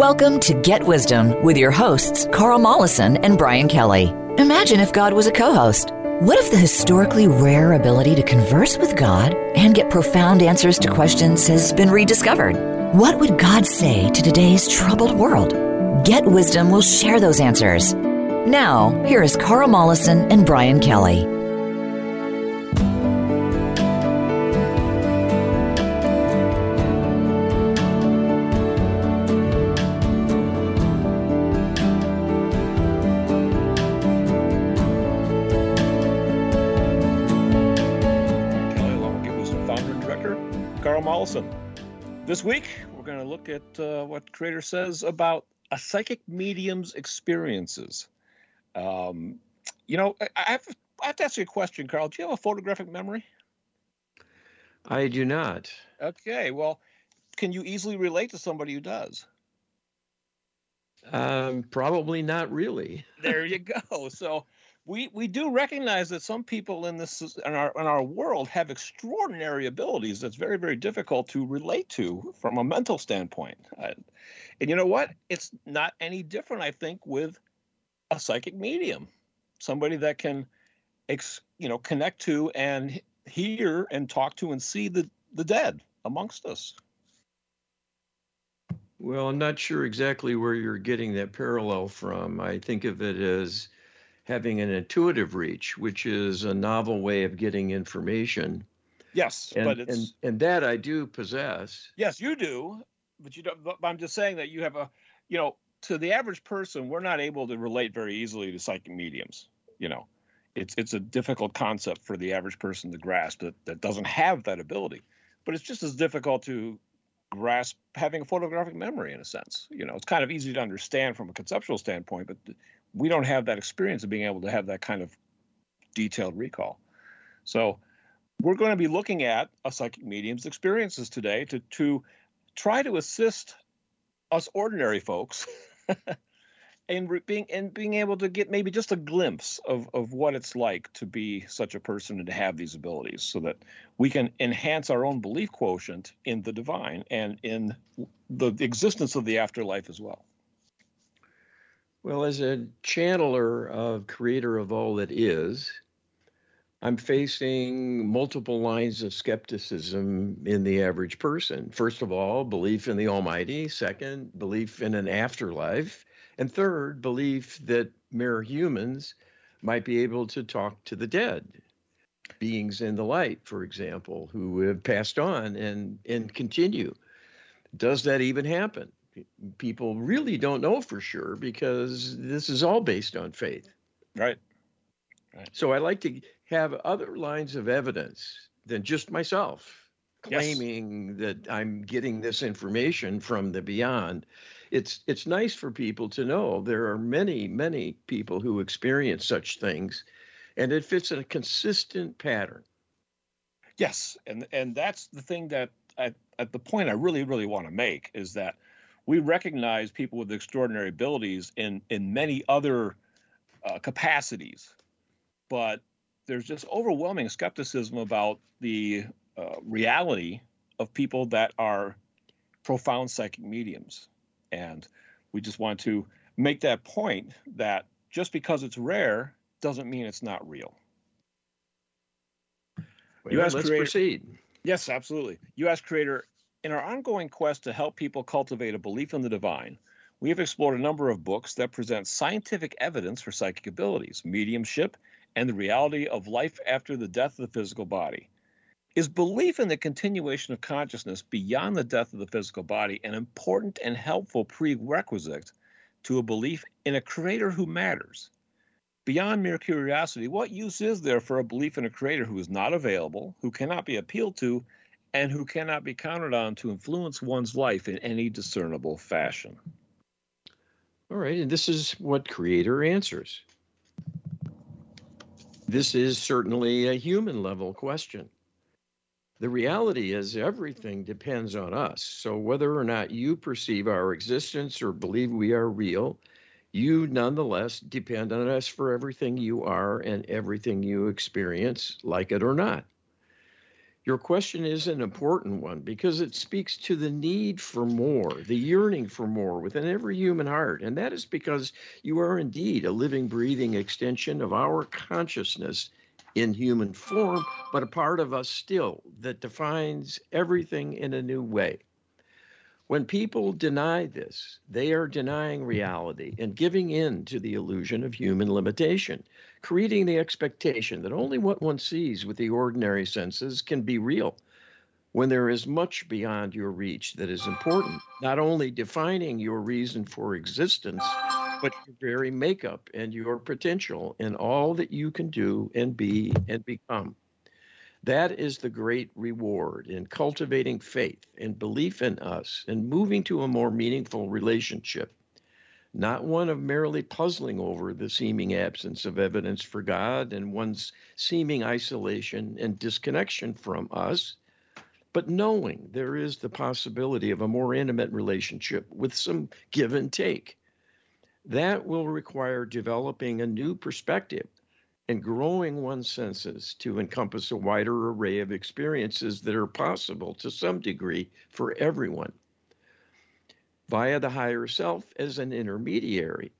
Welcome to Get Wisdom with your hosts, Carl Mollison and Brian Kelly. Imagine if God was a co host. What if the historically rare ability to converse with God and get profound answers to questions has been rediscovered? What would God say to today's troubled world? Get Wisdom will share those answers. Now, here is Carl Mollison and Brian Kelly. This week, we're going to look at uh, what Creator says about a psychic medium's experiences. Um, you know, I have, I have to ask you a question, Carl. Do you have a photographic memory? I do not. Okay, well, can you easily relate to somebody who does? Um, probably not really. there you go. So, we we do recognize that some people in this in our in our world have extraordinary abilities that's very very difficult to relate to from a mental standpoint. Uh, and you know what? It's not any different, I think, with a psychic medium, somebody that can, ex, you know, connect to and hear and talk to and see the the dead amongst us. Well, I'm not sure exactly where you're getting that parallel from. I think of it as having an intuitive reach, which is a novel way of getting information. Yes, and, but it's and, and that I do possess. Yes, you do, but you don't. But I'm just saying that you have a, you know, to the average person, we're not able to relate very easily to psychic mediums. You know, it's it's a difficult concept for the average person to grasp that that doesn't have that ability. But it's just as difficult to grasp having a photographic memory in a sense. You know, it's kind of easy to understand from a conceptual standpoint, but we don't have that experience of being able to have that kind of detailed recall. So we're going to be looking at a psychic medium's experiences today to to try to assist us ordinary folks in being and being able to get maybe just a glimpse of of what it's like to be such a person and to have these abilities so that we can enhance our own belief quotient in the divine and in the existence of the afterlife as well. Well, as a channeler of creator of all that is, I'm facing multiple lines of skepticism in the average person. First of all, belief in the Almighty. Second, belief in an afterlife. And third, belief that mere humans might be able to talk to the dead, beings in the light, for example, who have passed on and, and continue. Does that even happen? People really don't know for sure because this is all based on faith. Right. right. So I like to have other lines of evidence than just myself claiming yes. that I'm getting this information from the beyond. It's it's nice for people to know there are many many people who experience such things and it fits in a consistent pattern. Yes, and and that's the thing that I, at the point I really really want to make is that we recognize people with extraordinary abilities in in many other uh, capacities, but there's just overwhelming skepticism about the uh, reality of people that are profound psychic mediums, and we just want to make that point that just because it's rare doesn't mean it's not real. Well, let's creator, proceed. Yes, absolutely. U.S. creator in our ongoing quest to help people cultivate a belief in the divine, we have explored a number of books that present scientific evidence for psychic abilities, mediumship, and the reality of life after the death of the physical body. Is belief in the continuation of consciousness beyond the death of the physical body an important and helpful prerequisite to a belief in a creator who matters? Beyond mere curiosity, what use is there for a belief in a creator who is not available, who cannot be appealed to, and who cannot be counted on to influence one's life in any discernible fashion. All right, and this is what Creator answers. This is certainly a human level question. The reality is, everything depends on us. So, whether or not you perceive our existence or believe we are real, you nonetheless depend on us for everything you are and everything you experience, like it or not. Your question is an important one because it speaks to the need for more, the yearning for more within every human heart. And that is because you are indeed a living, breathing extension of our consciousness in human form, but a part of us still that defines everything in a new way. When people deny this, they are denying reality and giving in to the illusion of human limitation, creating the expectation that only what one sees with the ordinary senses can be real, when there is much beyond your reach that is important, not only defining your reason for existence, but your very makeup and your potential and all that you can do and be and become. That is the great reward in cultivating faith and belief in us and moving to a more meaningful relationship, not one of merely puzzling over the seeming absence of evidence for God and one's seeming isolation and disconnection from us, but knowing there is the possibility of a more intimate relationship with some give and take. That will require developing a new perspective and growing one's senses to encompass a wider array of experiences that are possible to some degree for everyone via the higher self as an intermediary,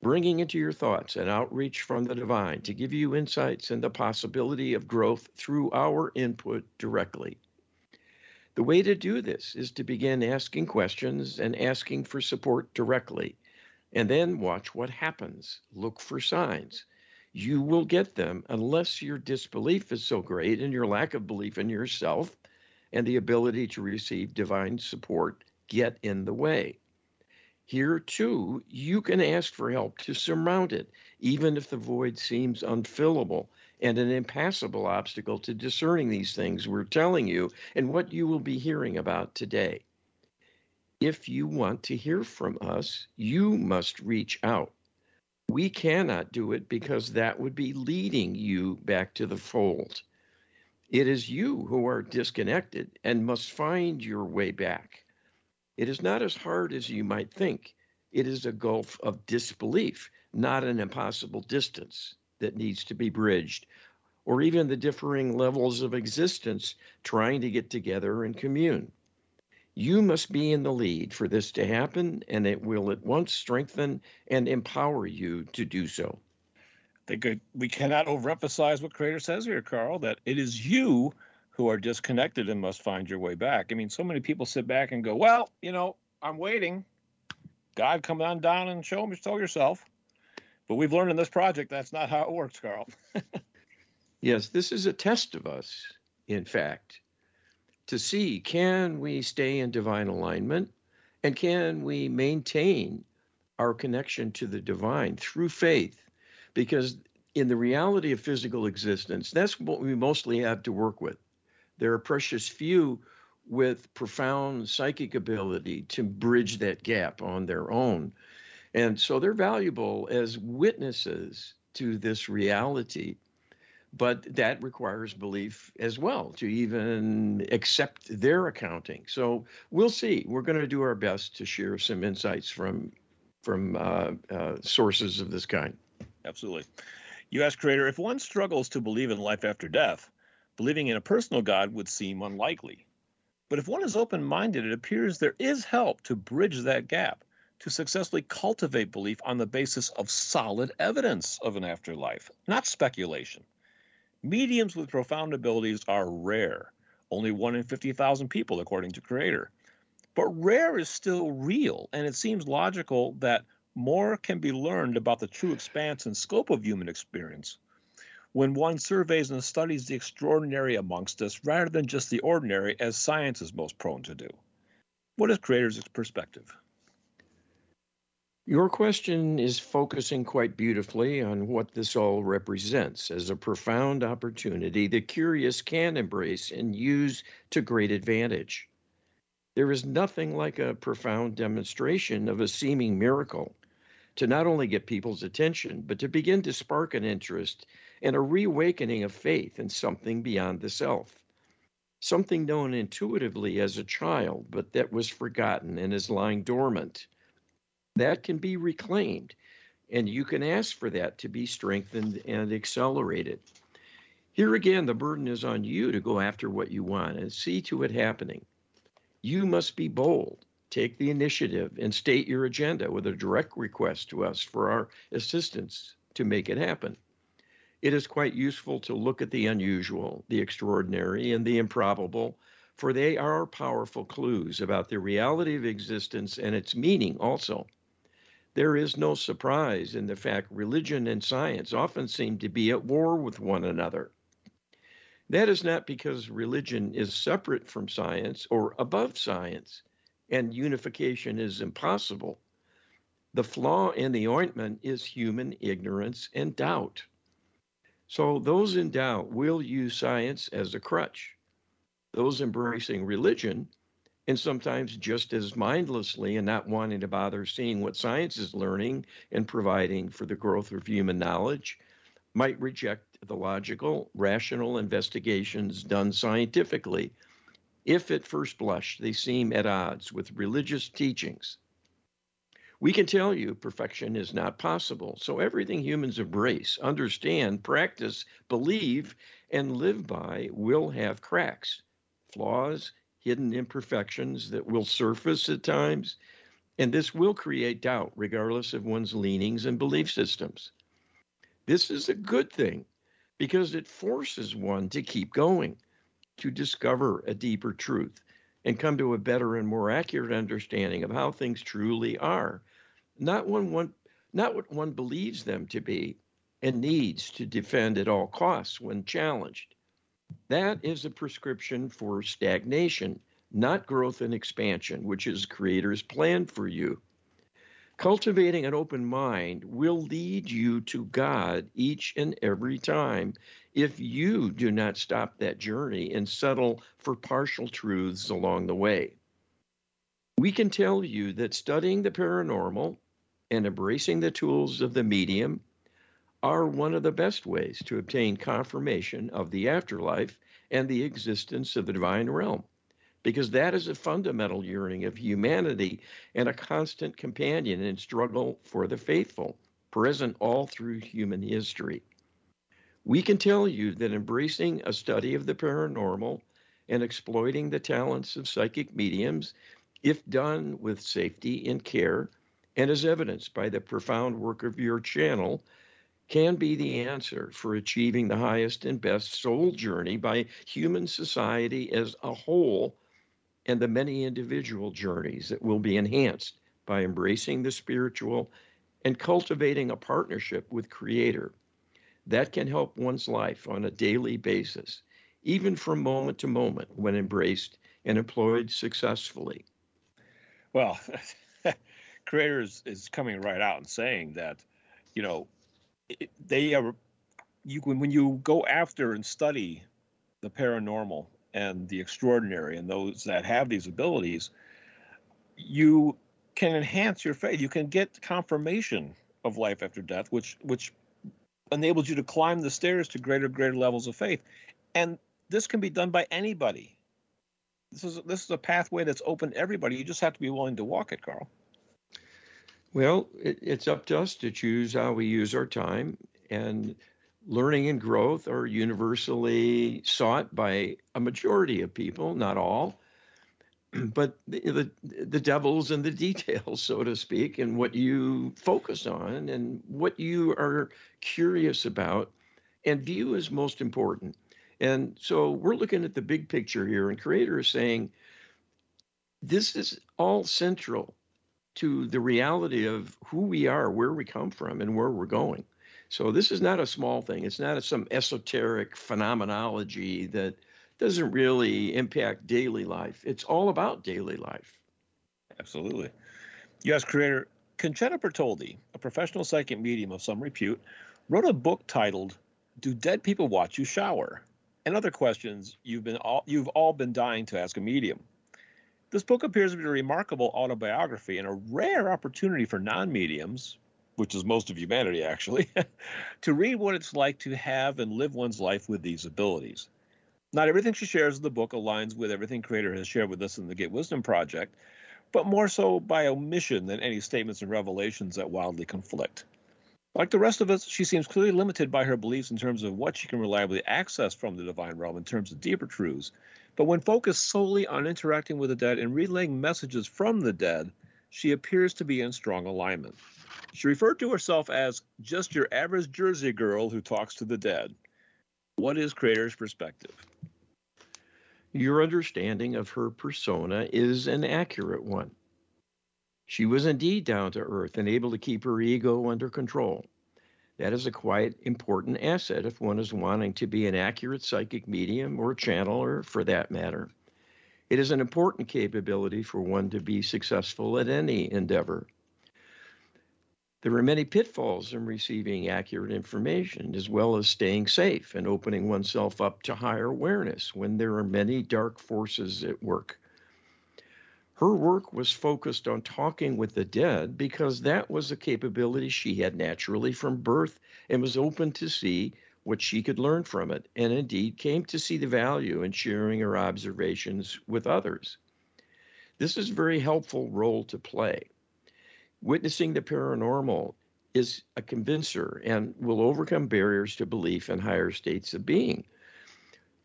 bringing into your thoughts an outreach from the divine to give you insights and the possibility of growth through our input directly. The way to do this is to begin asking questions and asking for support directly, and then watch what happens. Look for signs you will get them unless your disbelief is so great and your lack of belief in yourself and the ability to receive divine support get in the way. Here, too, you can ask for help to surmount it, even if the void seems unfillable and an impassable obstacle to discerning these things we're telling you and what you will be hearing about today. If you want to hear from us, you must reach out. We cannot do it because that would be leading you back to the fold. It is you who are disconnected and must find your way back. It is not as hard as you might think. It is a gulf of disbelief, not an impossible distance that needs to be bridged, or even the differing levels of existence trying to get together and commune. You must be in the lead for this to happen, and it will at once strengthen and empower you to do so. I think we cannot overemphasize what Creator says here, Carl, that it is you who are disconnected and must find your way back. I mean, so many people sit back and go, well, you know, I'm waiting. God, come on down and show me, show yourself. But we've learned in this project that's not how it works, Carl. yes, this is a test of us, in fact to see can we stay in divine alignment and can we maintain our connection to the divine through faith? Because in the reality of physical existence, that's what we mostly have to work with. There are precious few with profound psychic ability to bridge that gap on their own. And so they're valuable as witnesses to this reality but that requires belief as well to even accept their accounting. So we'll see. We're going to do our best to share some insights from from uh, uh, sources of this kind. Absolutely. You ask Creator if one struggles to believe in life after death, believing in a personal God would seem unlikely. But if one is open minded, it appears there is help to bridge that gap, to successfully cultivate belief on the basis of solid evidence of an afterlife, not speculation. Mediums with profound abilities are rare, only 1 in 50,000 people, according to Creator. But rare is still real, and it seems logical that more can be learned about the true expanse and scope of human experience when one surveys and studies the extraordinary amongst us rather than just the ordinary, as science is most prone to do. What is Creator's perspective? Your question is focusing quite beautifully on what this all represents as a profound opportunity the curious can embrace and use to great advantage. There is nothing like a profound demonstration of a seeming miracle to not only get people's attention, but to begin to spark an interest and a reawakening of faith in something beyond the self. Something known intuitively as a child, but that was forgotten and is lying dormant that can be reclaimed. And you can ask for that to be strengthened and accelerated. Here again, the burden is on you to go after what you want and see to it happening. You must be bold, take the initiative, and state your agenda with a direct request to us for our assistance to make it happen. It is quite useful to look at the unusual, the extraordinary, and the improbable, for they are powerful clues about the reality of existence and its meaning also. There is no surprise in the fact religion and science often seem to be at war with one another. That is not because religion is separate from science or above science, and unification is impossible. The flaw in the ointment is human ignorance and doubt. So those in doubt will use science as a crutch. Those embracing religion, and sometimes just as mindlessly and not wanting to bother seeing what science is learning and providing for the growth of human knowledge, might reject the logical, rational investigations done scientifically if at first blush they seem at odds with religious teachings. We can tell you perfection is not possible. So everything humans embrace, understand, practice, believe, and live by will have cracks, flaws, hidden imperfections that will surface at times, and this will create doubt regardless of one's leanings and belief systems. This is a good thing because it forces one to keep going, to discover a deeper truth, and come to a better and more accurate understanding of how things truly are not one, one not what one believes them to be and needs to defend at all costs when challenged. That is a prescription for stagnation, not growth and expansion, which is Creator's plan for you. Cultivating an open mind will lead you to God each and every time if you do not stop that journey and settle for partial truths along the way. We can tell you that studying the paranormal and embracing the tools of the medium are one of the best ways to obtain confirmation of the afterlife and the existence of the divine realm, because that is a fundamental yearning of humanity and a constant companion in struggle for the faithful, present all through human history. We can tell you that embracing a study of the paranormal and exploiting the talents of psychic mediums, if done with safety and care, and as evidenced by the profound work of your channel, can be the answer for achieving the highest and best soul journey by human society as a whole and the many individual journeys that will be enhanced by embracing the spiritual and cultivating a partnership with creator that can help one's life on a daily basis even from moment to moment when embraced and employed successfully well creator is, is coming right out and saying that, you know, they are you when you go after and study the paranormal and the extraordinary and those that have these abilities, you can enhance your faith. You can get confirmation of life after death, which which enables you to climb the stairs to greater greater levels of faith. And this can be done by anybody. This is this is a pathway that's open to everybody. You just have to be willing to walk it, Carl. Well, it, it's up to us to choose how we use our time, and learning and growth are universally sought by a majority of people, not all. But the, the, the devil's in the details, so to speak, and what you focus on and what you are curious about and view is most important. And so we're looking at the big picture here, and Creator is saying this is all central to the reality of who we are, where we come from, and where we're going. So this is not a small thing. It's not a, some esoteric phenomenology that doesn't really impact daily life. It's all about daily life. Absolutely. U.S. creator Concetta Bertoldi, a professional psychic medium of some repute, wrote a book titled "Do Dead People Watch You Shower?" and other questions you've been all, you've all been dying to ask a medium. This book appears to be a remarkable autobiography and a rare opportunity for non mediums, which is most of humanity actually, to read what it's like to have and live one's life with these abilities. Not everything she shares in the book aligns with everything Creator has shared with us in the Get Wisdom Project, but more so by omission than any statements and revelations that wildly conflict. Like the rest of us, she seems clearly limited by her beliefs in terms of what she can reliably access from the divine realm in terms of deeper truths. But when focused solely on interacting with the dead and relaying messages from the dead, she appears to be in strong alignment. She referred to herself as just your average Jersey girl who talks to the dead. What is Creator's perspective? Your understanding of her persona is an accurate one. She was indeed down to earth and able to keep her ego under control. That is a quite important asset if one is wanting to be an accurate psychic medium or channeler for that matter. It is an important capability for one to be successful at any endeavor. There are many pitfalls in receiving accurate information, as well as staying safe and opening oneself up to higher awareness when there are many dark forces at work. Her work was focused on talking with the dead because that was a capability she had naturally from birth and was open to see what she could learn from it, and indeed came to see the value in sharing her observations with others. This is a very helpful role to play. Witnessing the paranormal is a convincer and will overcome barriers to belief in higher states of being.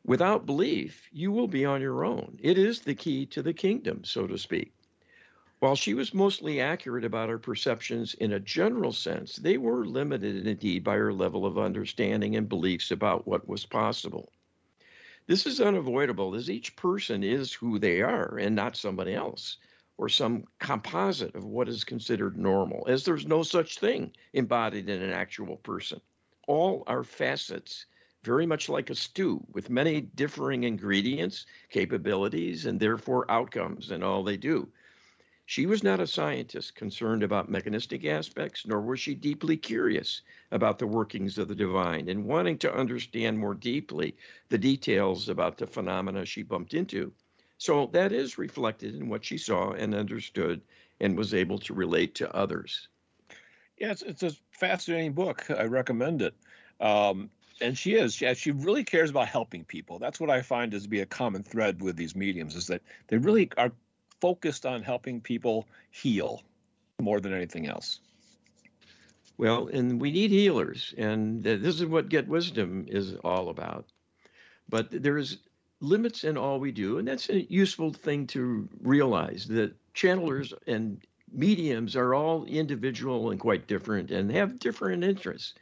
Without belief, you will be on your own. It is the key to the kingdom, so to speak. While she was mostly accurate about her perceptions in a general sense, they were limited indeed by her level of understanding and beliefs about what was possible. This is unavoidable as each person is who they are and not somebody else or some composite of what is considered normal, as there's no such thing embodied in an actual person. All are facets very much like a stew with many differing ingredients, capabilities, and therefore outcomes in all they do. She was not a scientist concerned about mechanistic aspects, nor was she deeply curious about the workings of the divine and wanting to understand more deeply the details about the phenomena she bumped into. So that is reflected in what she saw and understood and was able to relate to others. Yeah, it's, it's a fascinating book. I recommend it. Um, and she is she, she really cares about helping people that's what i find is to be a common thread with these mediums is that they really are focused on helping people heal more than anything else well and we need healers and this is what get wisdom is all about but there's limits in all we do and that's a useful thing to realize that channelers and mediums are all individual and quite different and have different interests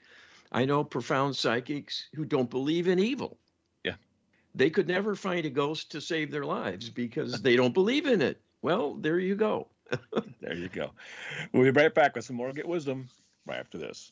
I know profound psychics who don't believe in evil. Yeah. They could never find a ghost to save their lives because they don't believe in it. Well, there you go. there you go. We'll be right back with some more Get Wisdom right after this.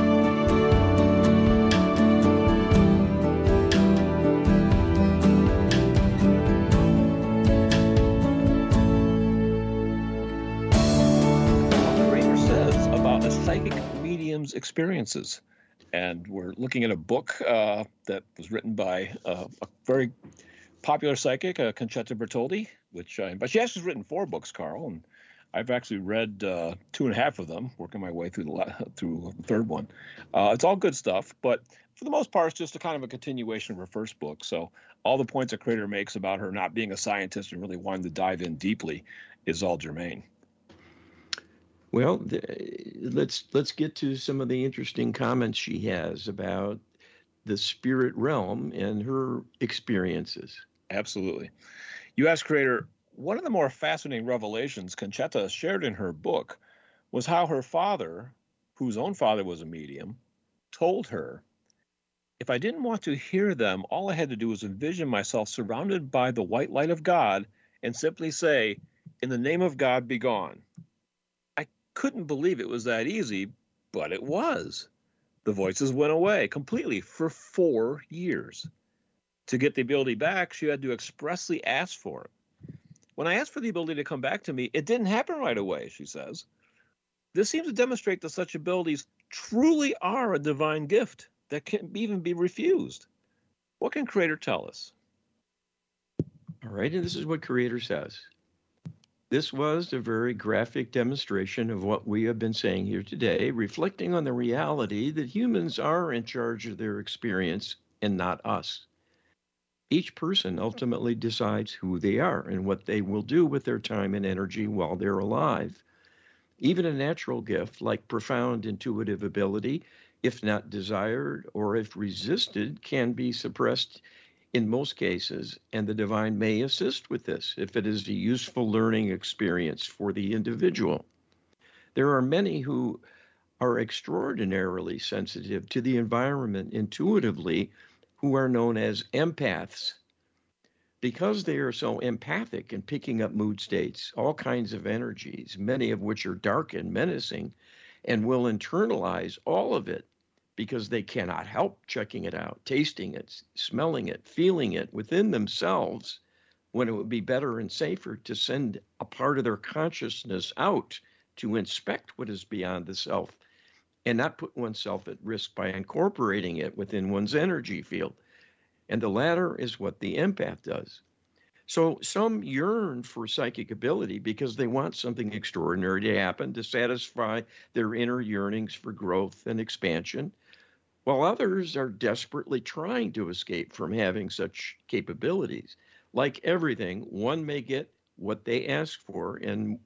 Experiences. And we're looking at a book uh, that was written by uh, a very popular psychic, uh, Concetta Bertoldi, which, uh, but she actually has written four books, Carl. And I've actually read uh, two and a half of them, working my way through the through the third one. Uh, it's all good stuff, but for the most part, it's just a kind of a continuation of her first book. So all the points that Creator makes about her not being a scientist and really wanting to dive in deeply is all germane. Well, the, let's let's get to some of the interesting comments she has about the spirit realm and her experiences. Absolutely. You asked Creator, one of the more fascinating revelations Concetta shared in her book was how her father, whose own father was a medium, told her, If I didn't want to hear them, all I had to do was envision myself surrounded by the white light of God and simply say, In the name of God, be gone. Couldn't believe it was that easy, but it was. The voices went away completely for four years. To get the ability back, she had to expressly ask for it. When I asked for the ability to come back to me, it didn't happen right away, she says. This seems to demonstrate that such abilities truly are a divine gift that can even be refused. What can Creator tell us? All right, and this is what Creator says. This was a very graphic demonstration of what we have been saying here today, reflecting on the reality that humans are in charge of their experience and not us. Each person ultimately decides who they are and what they will do with their time and energy while they're alive. Even a natural gift like profound intuitive ability, if not desired or if resisted, can be suppressed in most cases, and the divine may assist with this if it is a useful learning experience for the individual. There are many who are extraordinarily sensitive to the environment intuitively who are known as empaths. Because they are so empathic in picking up mood states, all kinds of energies, many of which are dark and menacing, and will internalize all of it because they cannot help checking it out, tasting it, smelling it, feeling it within themselves, when it would be better and safer to send a part of their consciousness out to inspect what is beyond the self and not put oneself at risk by incorporating it within one's energy field. And the latter is what the empath does. So some yearn for psychic ability because they want something extraordinary to happen to satisfy their inner yearnings for growth and expansion, while others are desperately trying to escape from having such capabilities. Like everything, one may get what they ask for, and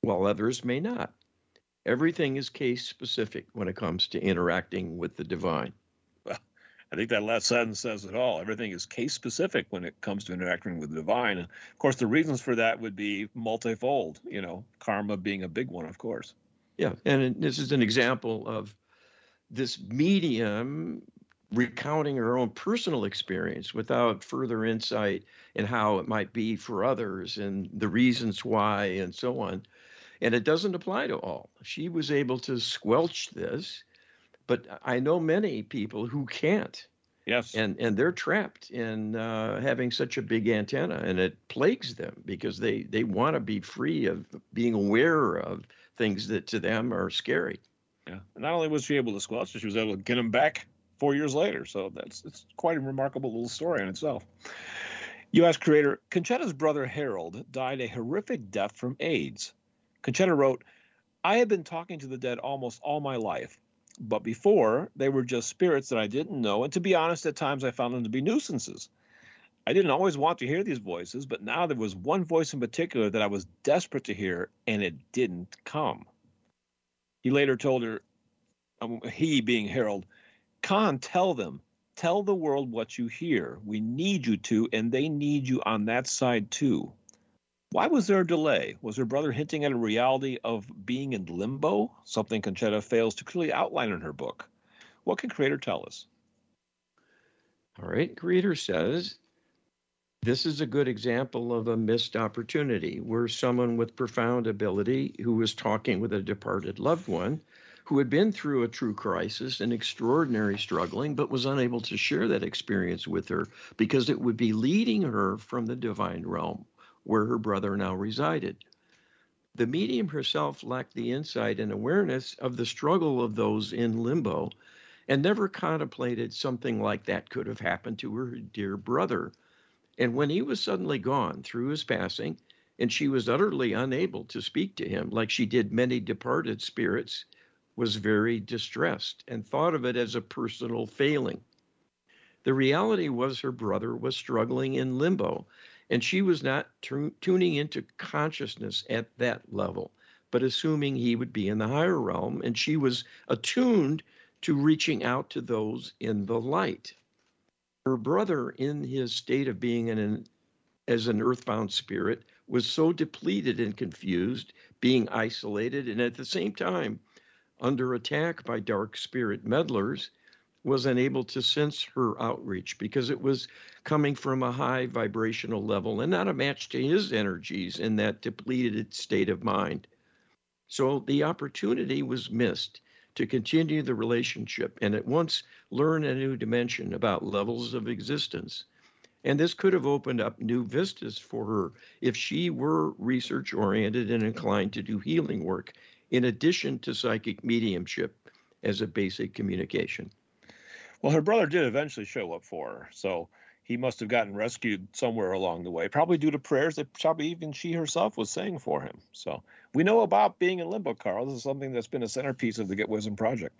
while others may not. Everything is case specific when it comes to interacting with the divine. Well, I think that last sentence says it all. Everything is case specific when it comes to interacting with the divine. And of course, the reasons for that would be multifold, you know, karma being a big one, of course. Yeah. And this is an example of this medium recounting her own personal experience without further insight in how it might be for others and the reasons why and so on and it doesn't apply to all. She was able to squelch this, but I know many people who can't. Yes. And and they're trapped in uh, having such a big antenna, and it plagues them because they they want to be free of being aware of things that to them are scary. Yeah. And not only was she able to squelch, she was able to get them back four years later. So that's it's quite a remarkable little story in itself. U.S. creator Concetta's brother Harold died a horrific death from AIDS. Concetta wrote, I have been talking to the dead almost all my life, but before they were just spirits that I didn't know, and to be honest, at times I found them to be nuisances. I didn't always want to hear these voices, but now there was one voice in particular that I was desperate to hear, and it didn't come. He later told her, um, he being Harold, Con, tell them, tell the world what you hear. We need you to, and they need you on that side too. Why was there a delay? Was her brother hinting at a reality of being in limbo, something Concetta fails to clearly outline in her book? What can Creator tell us? All right, Creator says this is a good example of a missed opportunity where someone with profound ability who was talking with a departed loved one who had been through a true crisis and extraordinary struggling, but was unable to share that experience with her because it would be leading her from the divine realm where her brother now resided. The medium herself lacked the insight and awareness of the struggle of those in limbo and never contemplated something like that could have happened to her dear brother. And when he was suddenly gone through his passing, and she was utterly unable to speak to him, like she did many departed spirits, was very distressed and thought of it as a personal failing. The reality was her brother was struggling in limbo, and she was not t- tuning into consciousness at that level, but assuming he would be in the higher realm, and she was attuned to reaching out to those in the light. Her brother, in his state of being an, as an earthbound spirit, was so depleted and confused, being isolated, and at the same time under attack by dark spirit meddlers, was unable to sense her outreach because it was coming from a high vibrational level and not a match to his energies in that depleted state of mind. So the opportunity was missed to continue the relationship and at once learn a new dimension about levels of existence. And this could have opened up new vistas for her if she were research oriented and inclined to do healing work in addition to psychic mediumship as a basic communication. Well, her brother did eventually show up for her, so he must have gotten rescued somewhere along the way, probably due to prayers that probably even she herself was saying for him. So we know about being in limbo, Carl. This is something that's been a centerpiece of the Get Wisdom Project.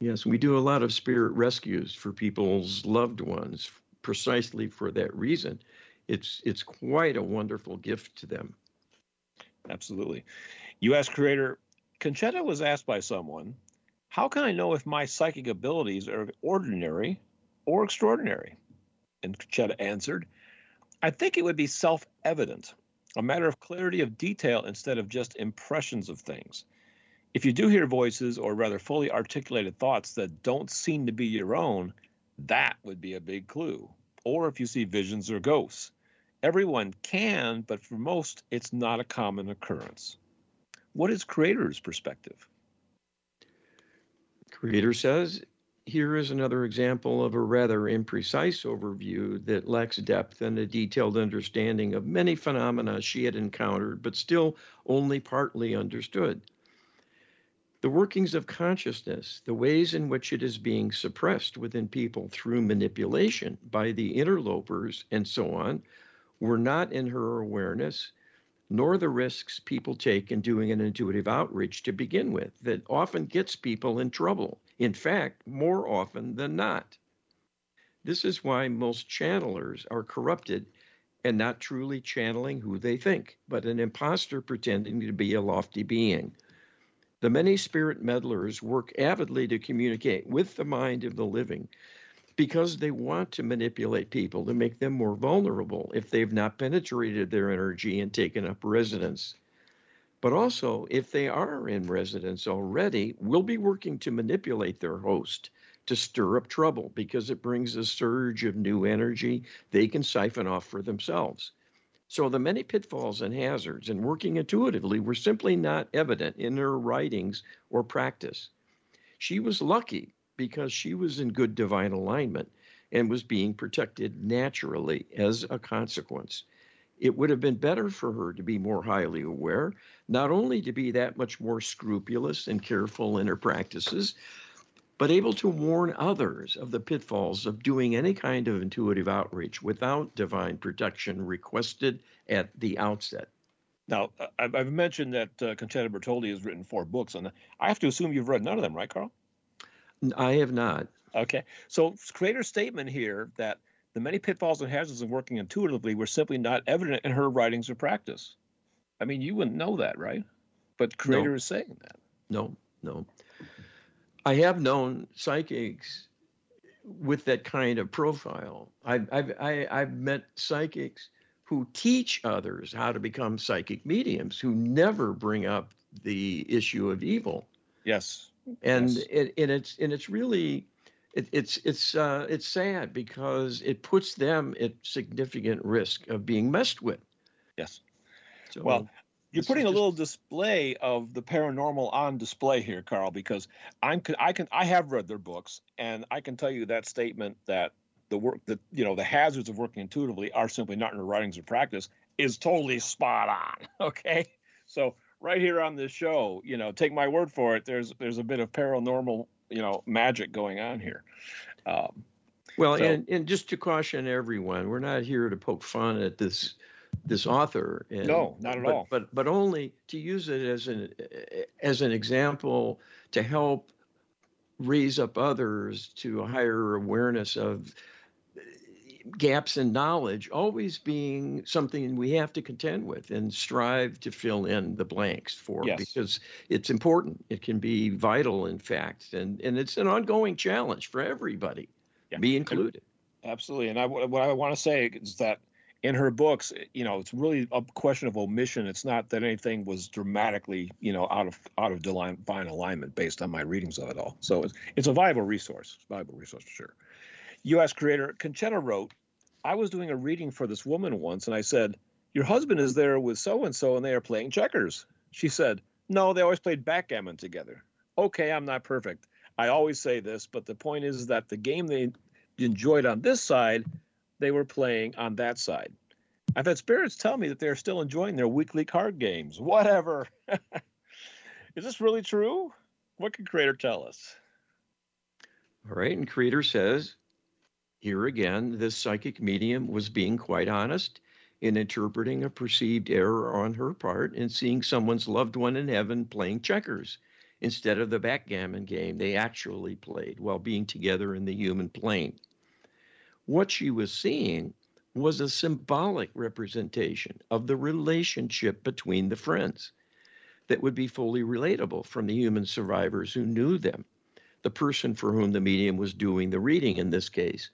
Yes, we do a lot of spirit rescues for people's loved ones precisely for that reason. It's it's quite a wonderful gift to them. Absolutely. U.S. creator Concetta was asked by someone, "How can I know if my psychic abilities are ordinary or extraordinary?" And Concetta answered, "I think it would be self-evident, a matter of clarity of detail instead of just impressions of things." If you do hear voices, or rather fully articulated thoughts that don't seem to be your own, that would be a big clue. Or if you see visions or ghosts. Everyone can, but for most, it's not a common occurrence. What is Creator's perspective? Creator says, here is another example of a rather imprecise overview that lacks depth and a detailed understanding of many phenomena she had encountered, but still only partly understood. The workings of consciousness, the ways in which it is being suppressed within people through manipulation by the interlopers and so on, were not in her awareness, nor the risks people take in doing an intuitive outreach to begin with, that often gets people in trouble. In fact, more often than not. This is why most channelers are corrupted and not truly channeling who they think, but an impostor pretending to be a lofty being. The many spirit meddlers work avidly to communicate with the mind of the living because they want to manipulate people to make them more vulnerable if they've not penetrated their energy and taken up residence. But also, if they are in residence already, we'll be working to manipulate their host to stir up trouble because it brings a surge of new energy they can siphon off for themselves. So the many pitfalls and hazards in working intuitively were simply not evident in her writings or practice. She was lucky because she was in good divine alignment and was being protected naturally as a consequence. It would have been better for her to be more highly aware, not only to be that much more scrupulous and careful in her practices, but able to warn others of the pitfalls of doing any kind of intuitive outreach without divine protection requested at the outset. Now, I've mentioned that uh, Concetta Bertoldi has written four books, and I have to assume you've read none of them, right, Carl? I have not. Okay. So, creator's statement here that the many pitfalls and hazards of working intuitively were simply not evident in her writings or practice. I mean, you wouldn't know that, right? But creator no. is saying that. No, no. I have known psychics with that kind of profile. I've I've I, have i have met psychics who teach others how to become psychic mediums who never bring up the issue of evil. Yes. And yes. It, and it's and it's really it, it's it's uh, it's sad because it puts them at significant risk of being messed with. Yes. So, well, you're putting a little display of the paranormal on display here, Carl, because I'm I can I have read their books and I can tell you that statement that the work that you know the hazards of working intuitively are simply not in the writings or practice is totally spot on. Okay, so right here on this show, you know, take my word for it. There's there's a bit of paranormal you know magic going on here. Um, well, so, and and just to caution everyone, we're not here to poke fun at this this author. And, no, not at but, all. But but only to use it as an as an example to help raise up others to a higher awareness of gaps in knowledge always being something we have to contend with and strive to fill in the blanks for yes. because it's important it can be vital in fact and and it's an ongoing challenge for everybody yeah. me included absolutely and i what i want to say is that in her books, you know, it's really a question of omission. It's not that anything was dramatically, you know, out of out of divine alignment based on my readings of it all. So it's it's a viable resource, viable resource for sure. U.S. creator Concetta wrote, "I was doing a reading for this woman once, and I said, your husband is there with so and so, and they are playing checkers." She said, "No, they always played backgammon together." Okay, I'm not perfect. I always say this, but the point is that the game they enjoyed on this side they were playing on that side. I've had spirits tell me that they're still enjoying their weekly card games. Whatever. Is this really true? What can Creator tell us? All right. And Creator says, here again, this psychic medium was being quite honest in interpreting a perceived error on her part and seeing someone's loved one in heaven playing checkers instead of the backgammon game they actually played while being together in the human plane. What she was seeing was a symbolic representation of the relationship between the friends that would be fully relatable from the human survivors who knew them, the person for whom the medium was doing the reading in this case.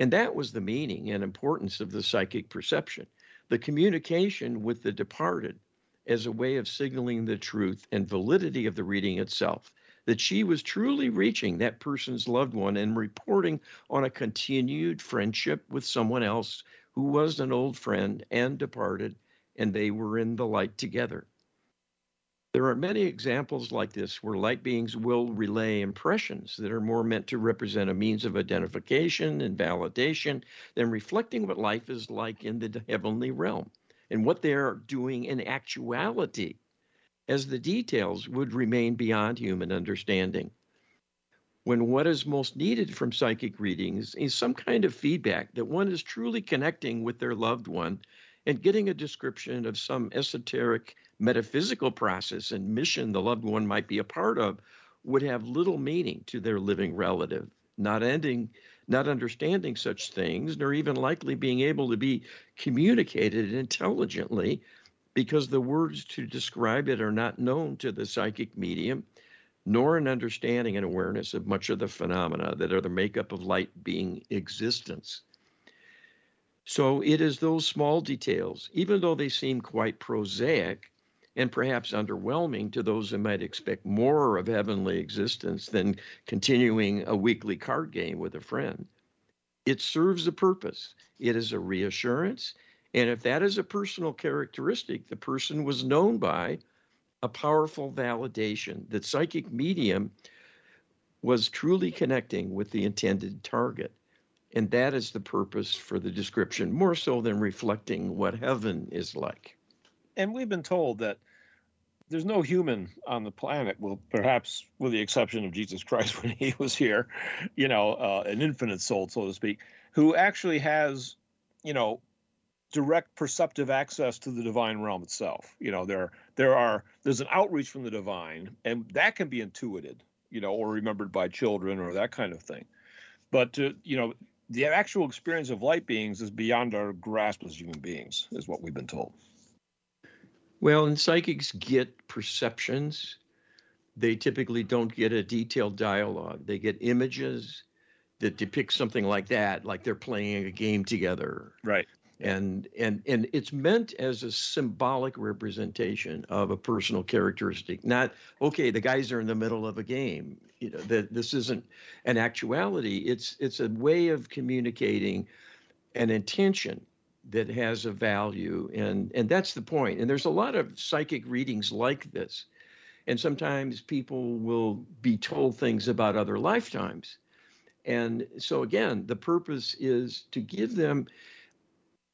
And that was the meaning and importance of the psychic perception the communication with the departed as a way of signaling the truth and validity of the reading itself that she was truly reaching that person's loved one and reporting on a continued friendship with someone else who was an old friend and departed, and they were in the light together. There are many examples like this where light beings will relay impressions that are more meant to represent a means of identification and validation than reflecting what life is like in the heavenly realm and what they are doing in actuality as the details would remain beyond human understanding. When what is most needed from psychic readings is some kind of feedback that one is truly connecting with their loved one and getting a description of some esoteric metaphysical process and mission the loved one might be a part of would have little meaning to their living relative not ending not understanding such things nor even likely being able to be communicated intelligently because the words to describe it are not known to the psychic medium, nor an understanding and awareness of much of the phenomena that are the makeup of light being existence. So it is those small details, even though they seem quite prosaic and perhaps underwhelming to those who might expect more of heavenly existence than continuing a weekly card game with a friend. It serves a purpose. It is a reassurance and if that is a personal characteristic the person was known by, a powerful validation that psychic medium was truly connecting with the intended target. And that is the purpose for the description, more so than reflecting what heaven is like. And we've been told that there's no human on the planet, well, perhaps with the exception of Jesus Christ when he was here, you know, uh, an infinite soul, so to speak, who actually has, you know, direct perceptive access to the divine realm itself. You know, there there are there's an outreach from the divine, and that can be intuited, you know, or remembered by children or that kind of thing. But you know, the actual experience of light beings is beyond our grasp as human beings, is what we've been told. Well, and psychics get perceptions. They typically don't get a detailed dialogue. They get images that depict something like that, like they're playing a game together. Right and and and it's meant as a symbolic representation of a personal characteristic not okay the guys are in the middle of a game you know that this isn't an actuality. It's it's a way of communicating an intention that has a value. And and that's the point. And there's a lot of psychic readings like this. And sometimes people will be told things about other lifetimes. And so again the purpose is to give them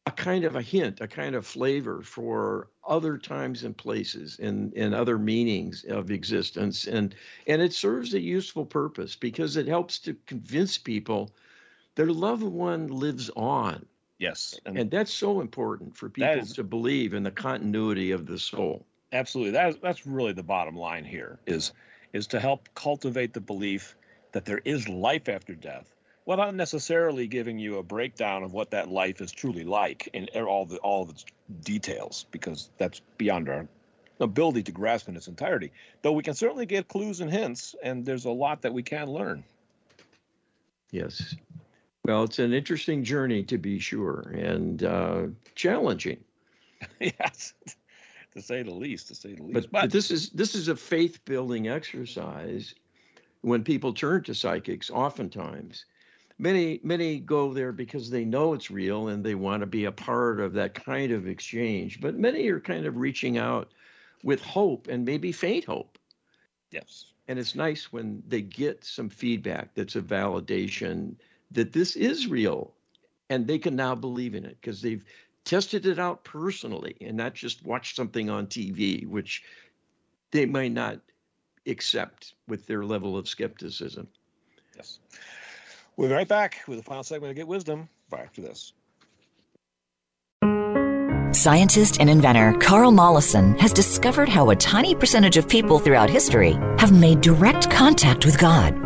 a kind of a hint, a kind of flavor for other times and places and, and other meanings of existence. And, and it serves a useful purpose because it helps to convince people their loved one lives on Yes, and, and that's so important for people is, to believe in the continuity of the soul. Absolutely, that's that's really the bottom line here is is to help cultivate the belief that there is life after death, without necessarily giving you a breakdown of what that life is truly like in all the all of its details, because that's beyond our ability to grasp in its entirety. Though we can certainly get clues and hints, and there's a lot that we can learn. Yes. Well, it's an interesting journey to be sure, and uh, challenging. yes, to say the least. To say the least. But, but, but this is this is a faith building exercise. When people turn to psychics, oftentimes, many many go there because they know it's real and they want to be a part of that kind of exchange. But many are kind of reaching out with hope and maybe faint hope. Yes. And it's nice when they get some feedback that's a validation that this is real and they can now believe in it because they've tested it out personally and not just watched something on TV, which they might not accept with their level of skepticism. Yes. We'll be right back with the final segment of Get Wisdom right after this. Scientist and inventor Carl Mollison has discovered how a tiny percentage of people throughout history have made direct contact with God.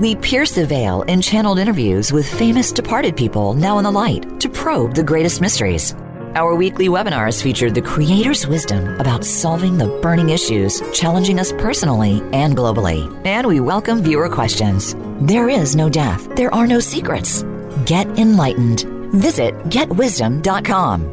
We pierce the veil in channeled interviews with famous departed people now in the light to probe the greatest mysteries. Our weekly webinars feature the Creator's wisdom about solving the burning issues challenging us personally and globally. And we welcome viewer questions. There is no death, there are no secrets. Get enlightened. Visit getwisdom.com.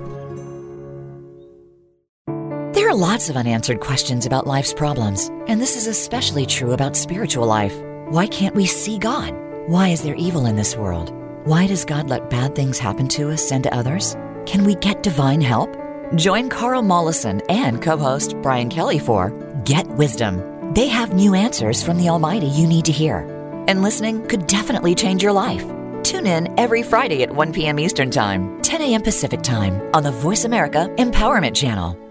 There are lots of unanswered questions about life's problems, and this is especially true about spiritual life. Why can't we see God? Why is there evil in this world? Why does God let bad things happen to us and to others? Can we get divine help? Join Carl Mollison and co host Brian Kelly for Get Wisdom. They have new answers from the Almighty you need to hear. And listening could definitely change your life. Tune in every Friday at 1 p.m. Eastern Time, 10 a.m. Pacific Time on the Voice America Empowerment Channel.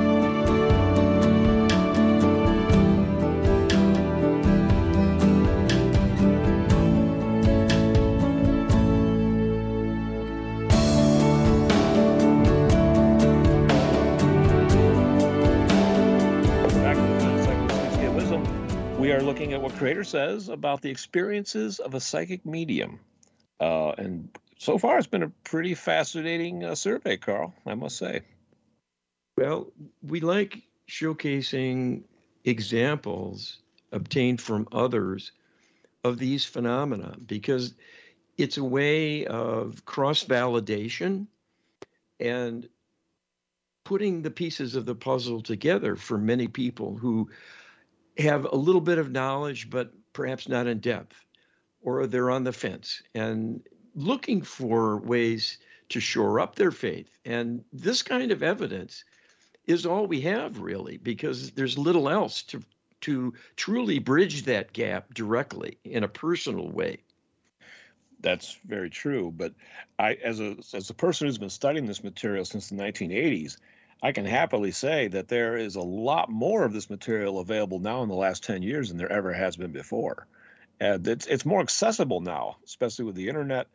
Creator says about the experiences of a psychic medium. Uh, and so far, it's been a pretty fascinating uh, survey, Carl, I must say. Well, we like showcasing examples obtained from others of these phenomena because it's a way of cross validation and putting the pieces of the puzzle together for many people who have a little bit of knowledge, but perhaps not in depth, or they're on the fence and looking for ways to shore up their faith. And this kind of evidence is all we have, really, because there's little else to to truly bridge that gap directly in a personal way. That's very true. But I, as a as a person who's been studying this material since the 1980s, I can happily say that there is a lot more of this material available now in the last 10 years than there ever has been before. And it's, it's more accessible now, especially with the internet.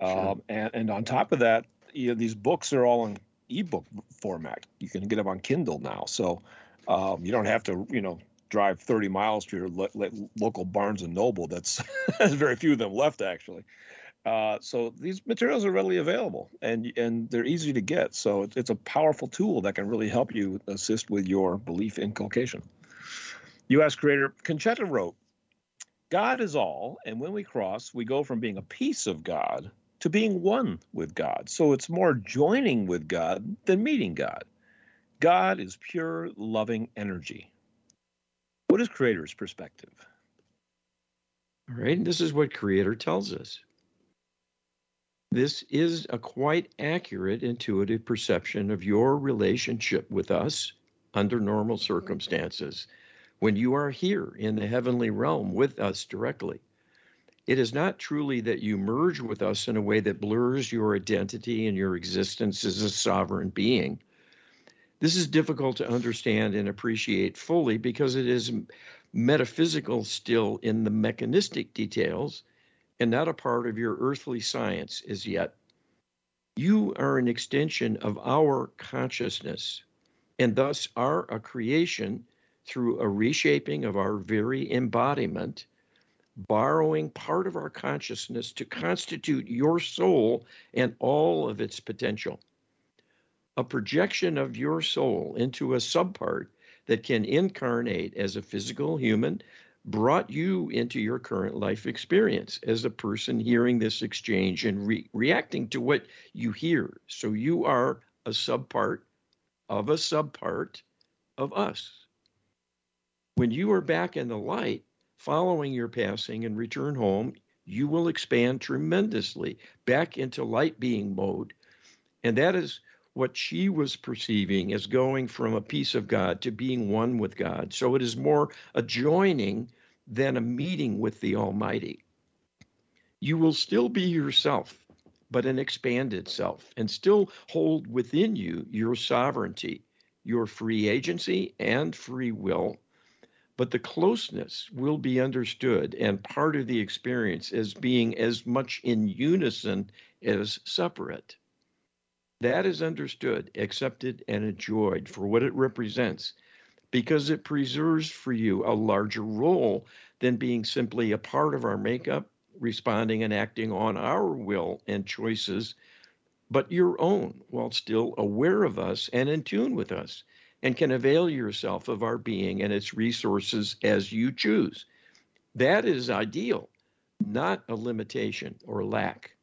Sure. Um, and, and on top of that, you know, these books are all in ebook format. You can get them on Kindle now. So um, you don't have to, you know, drive 30 miles to your lo- local Barnes and Noble. That's very few of them left, actually. Uh, so these materials are readily available and and they're easy to get. So it's, it's a powerful tool that can really help you assist with your belief inculcation. U.S. creator Concetta wrote, God is all, and when we cross, we go from being a piece of God to being one with God. So it's more joining with God than meeting God. God is pure, loving energy. What is Creator's perspective? All right, this is what Creator tells us. This is a quite accurate intuitive perception of your relationship with us under normal circumstances when you are here in the heavenly realm with us directly. It is not truly that you merge with us in a way that blurs your identity and your existence as a sovereign being. This is difficult to understand and appreciate fully because it is metaphysical still in the mechanistic details and not a part of your earthly science as yet. You are an extension of our consciousness and thus are a creation through a reshaping of our very embodiment, borrowing part of our consciousness to constitute your soul and all of its potential. A projection of your soul into a subpart that can incarnate as a physical human brought you into your current life experience as a person hearing this exchange and re- reacting to what you hear. So you are a subpart of a subpart of us. When you are back in the light, following your passing and return home, you will expand tremendously back into light being mode. And that is what she was perceiving as going from a piece of God to being one with God. So it is more a joining than a meeting with the Almighty. You will still be yourself, but an expanded self, and still hold within you your sovereignty, your free agency, and free will but the closeness will be understood and part of the experience as being as much in unison as separate. That is understood, accepted, and enjoyed for what it represents because it preserves for you a larger role than being simply a part of our makeup, responding and acting on our will and choices, but your own while still aware of us and in tune with us and can avail yourself of our being and its resources as you choose. That is ideal, not a limitation or lack.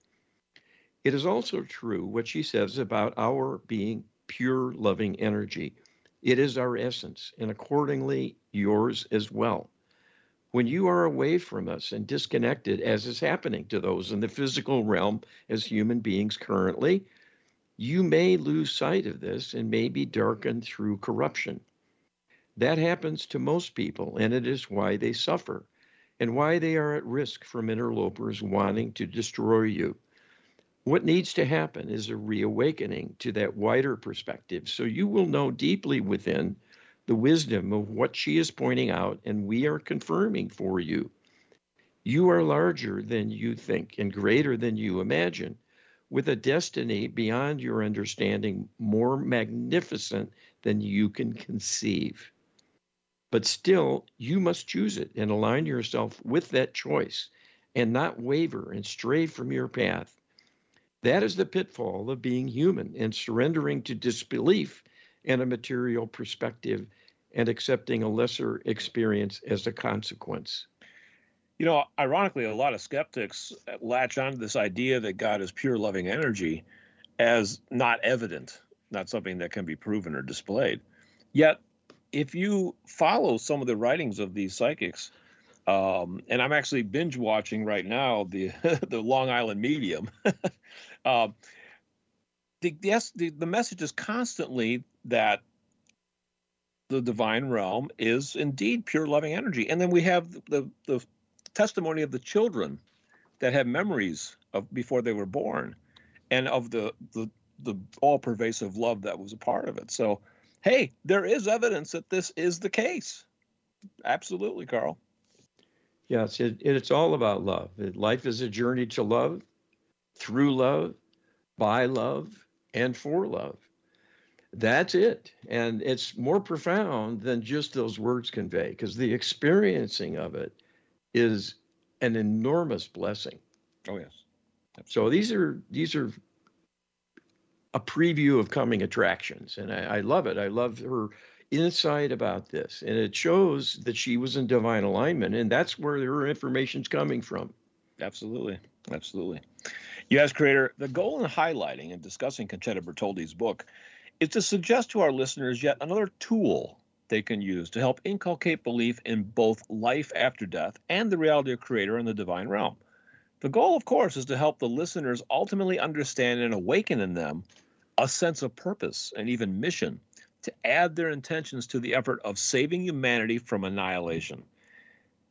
It is also true what she says about our being pure loving energy. It is our essence, and accordingly, yours as well. When you are away from us and disconnected, as is happening to those in the physical realm as human beings currently, you may lose sight of this and may be darkened through corruption. That happens to most people, and it is why they suffer and why they are at risk from interlopers wanting to destroy you. What needs to happen is a reawakening to that wider perspective so you will know deeply within the wisdom of what she is pointing out, and we are confirming for you. You are larger than you think and greater than you imagine with a destiny beyond your understanding, more magnificent than you can conceive. But still, you must choose it and align yourself with that choice and not waver and stray from your path. That is the pitfall of being human and surrendering to disbelief and a material perspective and accepting a lesser experience as a consequence. You know, ironically, a lot of skeptics latch on to this idea that God is pure loving energy as not evident, not something that can be proven or displayed. Yet, if you follow some of the writings of these psychics, um, and I'm actually binge watching right now the the Long Island Medium. uh, the, yes, the, the message is constantly that the divine realm is indeed pure loving energy, and then we have the the testimony of the children that have memories of before they were born and of the the, the all pervasive love that was a part of it. So, hey, there is evidence that this is the case. Absolutely, Carl. Yes, it, it's all about love. Life is a journey to love, through love, by love, and for love. That's it. And it's more profound than just those words convey because the experiencing of it is an enormous blessing. Oh yes. So these are these are a preview of coming attractions, and I, I love it. I love her insight about this, and it shows that she was in divine alignment, and that's where her information's coming from. Absolutely, absolutely. Yes, creator. The goal in highlighting and discussing Concetta Bertoldi's book is to suggest to our listeners yet another tool they can use to help inculcate belief in both life after death and the reality of Creator and the divine realm. The goal, of course, is to help the listeners ultimately understand and awaken in them a sense of purpose and even mission to add their intentions to the effort of saving humanity from annihilation.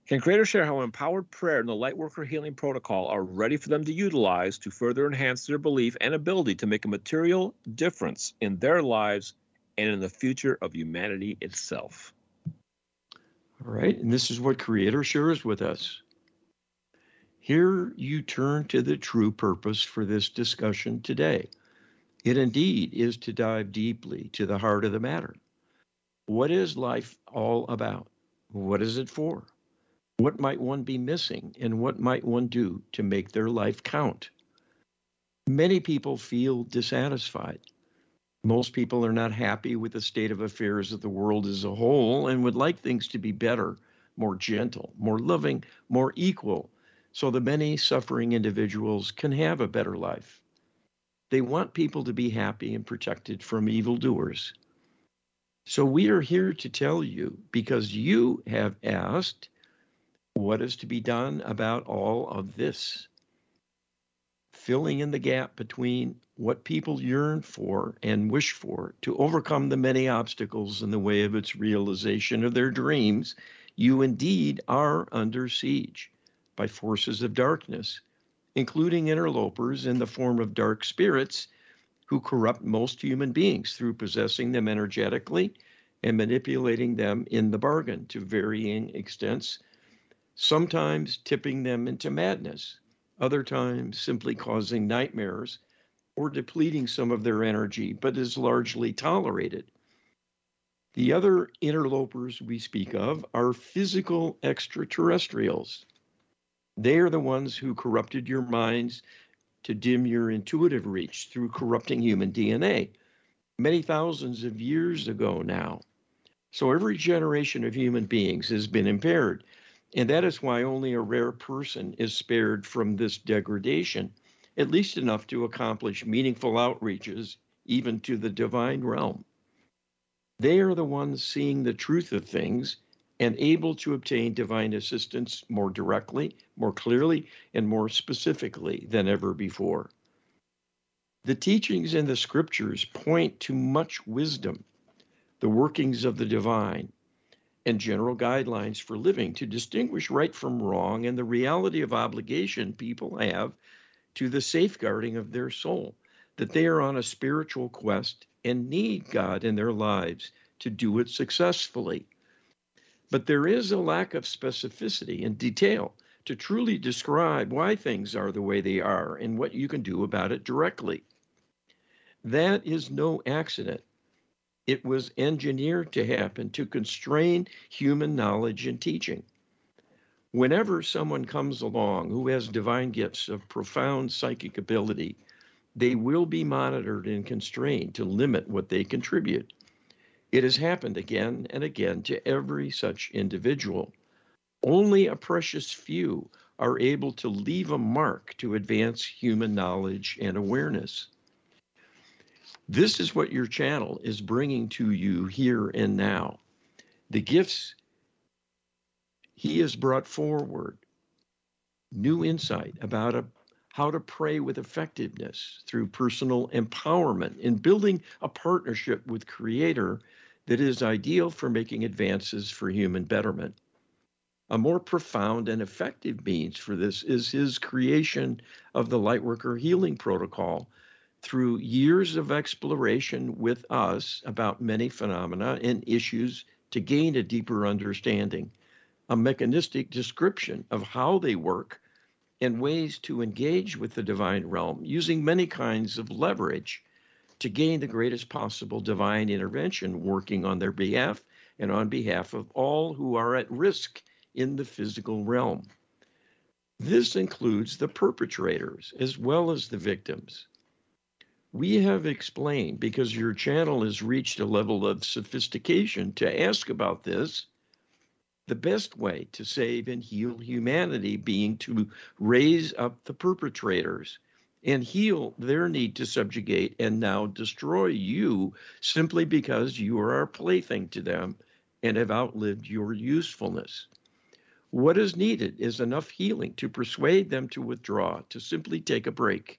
Can creators share how empowered prayer and the Lightworker Healing Protocol are ready for them to utilize to further enhance their belief and ability to make a material difference in their lives and in the future of humanity itself? All right, and this is what Creator shares with us. Here you turn to the true purpose for this discussion today. It indeed is to dive deeply to the heart of the matter. What is life all about? What is it for? What might one be missing, and what might one do to make their life count? Many people feel dissatisfied. Most people are not happy with the state of affairs of the world as a whole and would like things to be better, more gentle, more loving, more equal, so the many suffering individuals can have a better life. They want people to be happy and protected from evildoers. So we are here to tell you because you have asked what is to be done about all of this. Filling in the gap between what people yearn for and wish for to overcome the many obstacles in the way of its realization of their dreams, you indeed are under siege by forces of darkness including interlopers in the form of dark spirits who corrupt most human beings through possessing them energetically and manipulating them in the bargain to varying extents, sometimes tipping them into madness, other times simply causing nightmares or depleting some of their energy, but is largely tolerated. The other interlopers we speak of are physical extraterrestrials they are the ones who corrupted your minds to dim your intuitive reach through corrupting human DNA many thousands of years ago now. So every generation of human beings has been impaired. And that is why only a rare person is spared from this degradation, at least enough to accomplish meaningful outreaches, even to the divine realm. They are the ones seeing the truth of things and able to obtain divine assistance more directly, more clearly, and more specifically than ever before. The teachings in the scriptures point to much wisdom, the workings of the divine, and general guidelines for living to distinguish right from wrong and the reality of obligation people have to the safeguarding of their soul, that they are on a spiritual quest and need God in their lives to do it successfully but there is a lack of specificity and detail to truly describe why things are the way they are and what you can do about it directly. That is no accident. It was engineered to happen to constrain human knowledge and teaching. Whenever someone comes along who has divine gifts of profound psychic ability, they will be monitored and constrained to limit what they contribute. It has happened again and again to every such individual. Only a precious few are able to leave a mark to advance human knowledge and awareness. This is what your channel is bringing to you here and now. The gifts he has brought forward, new insight about a, how to pray with effectiveness through personal empowerment in building a partnership with Creator that is ideal for making advances for human betterment. A more profound and effective means for this is his creation of the Lightworker Healing Protocol through years of exploration with us about many phenomena and issues to gain a deeper understanding, a mechanistic description of how they work, and ways to engage with the divine realm using many kinds of leverage to gain the greatest possible divine intervention working on their behalf and on behalf of all who are at risk in the physical realm. This includes the perpetrators as well as the victims. We have explained because your channel has reached a level of sophistication to ask about this. The best way to save and heal humanity being to raise up the perpetrators and heal their need to subjugate and now destroy you simply because you are a plaything to them and have outlived your usefulness. What is needed is enough healing to persuade them to withdraw, to simply take a break.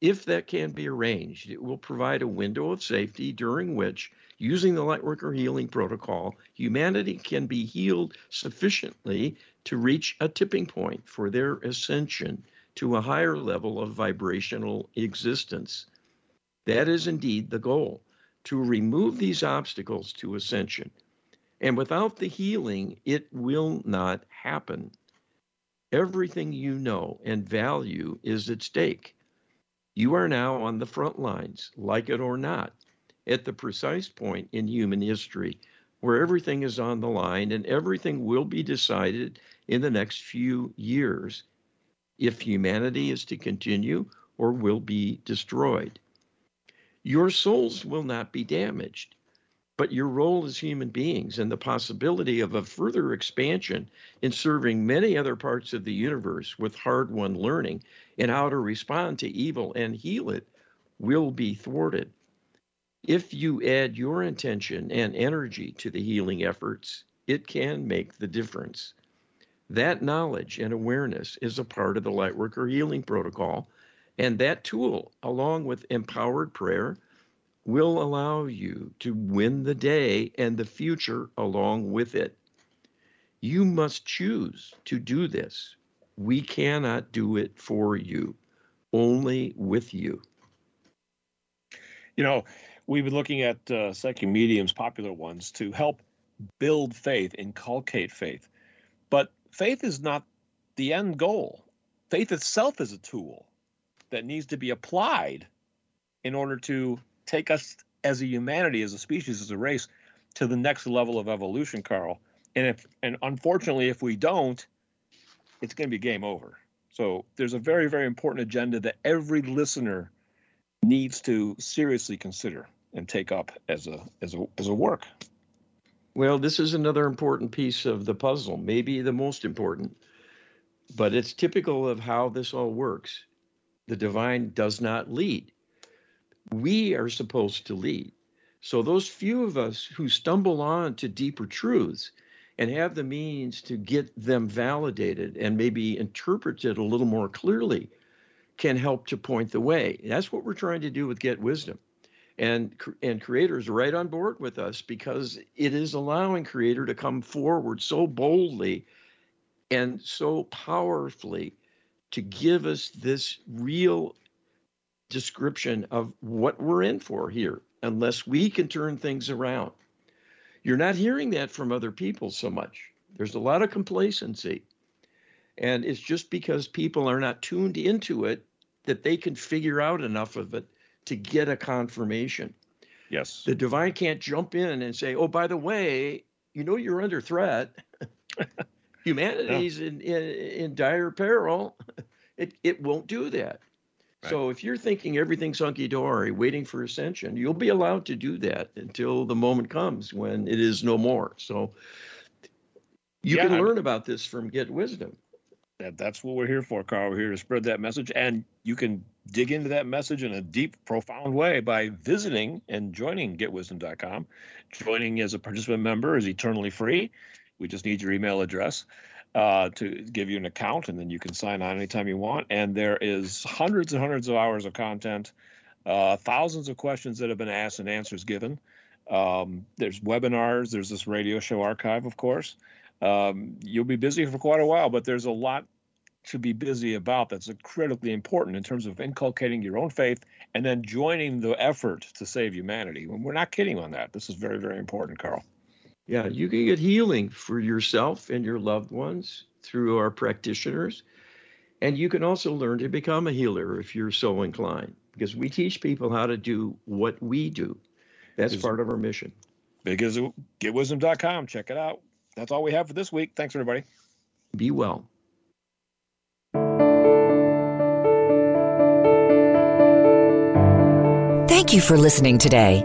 If that can be arranged, it will provide a window of safety during which, using the Lightworker healing protocol, humanity can be healed sufficiently to reach a tipping point for their ascension to a higher level of vibrational existence. That is indeed the goal to remove these obstacles to ascension. And without the healing, it will not happen. Everything you know and value is at stake. You are now on the front lines, like it or not, at the precise point in human history where everything is on the line and everything will be decided in the next few years if humanity is to continue or will be destroyed. Your souls will not be damaged but your role as human beings and the possibility of a further expansion in serving many other parts of the universe with hard won learning and how to respond to evil and heal it will be thwarted. If you add your intention and energy to the healing efforts, it can make the difference. That knowledge and awareness is a part of the Lightworker Healing Protocol, and that tool, along with empowered prayer, will allow you to win the day and the future along with it. You must choose to do this. We cannot do it for you, only with you. You know, we've been looking at uh, psychic mediums, popular ones, to help build faith, inculcate faith. But faith is not the end goal. Faith itself is a tool that needs to be applied in order to take us as a humanity, as a species, as a race, to the next level of evolution, Carl. And if and unfortunately, if we don't, it's going to be game over. So there's a very, very important agenda that every listener needs to seriously consider and take up as a as a as a work. Well, this is another important piece of the puzzle, maybe the most important, but it's typical of how this all works. The divine does not lead we are supposed to lead. So, those few of us who stumble on to deeper truths and have the means to get them validated and maybe interpreted a little more clearly can help to point the way. That's what we're trying to do with Get Wisdom. And, and creators right on board with us because it is allowing creator to come forward so boldly and so powerfully to give us this real description of what we're in for here unless we can turn things around. You're not hearing that from other people so much. There's a lot of complacency. And it's just because people are not tuned into it that they can figure out enough of it to get a confirmation. Yes. The divine can't jump in and say, oh, by the way, you know you're under threat. Humanity's in, in, in dire peril. It, it won't do that. So if you're thinking everything's hunky dory, waiting for ascension, you'll be allowed to do that until the moment comes when it is no more. So you yeah, can learn about this from Get Wisdom. That, that's what we're here for, Carl. We're here to spread that message, and you can dig into that message in a deep, profound way by visiting and joining GetWisdom.com. Joining as a participant member is eternally free. We just need your email address uh, to give you an account, and then you can sign on anytime you want. And there is hundreds and hundreds of hours of content, uh, thousands of questions that have been asked and answers given. Um, there's webinars. There's this radio show archive, of course. Um, you'll be busy for quite a while, but there's a lot to be busy about that's critically important in terms of inculcating your own faith and then joining the effort to save humanity. We're not kidding on that. This is very, very important, Carl. Yeah, you can get healing for yourself and your loved ones through our practitioners. And you can also learn to become a healer if you're so inclined, because we teach people how to do what we do. That's it's part of our mission. Big as getwisdom.com. Check it out. That's all we have for this week. Thanks, everybody. Be well. Thank you for listening today.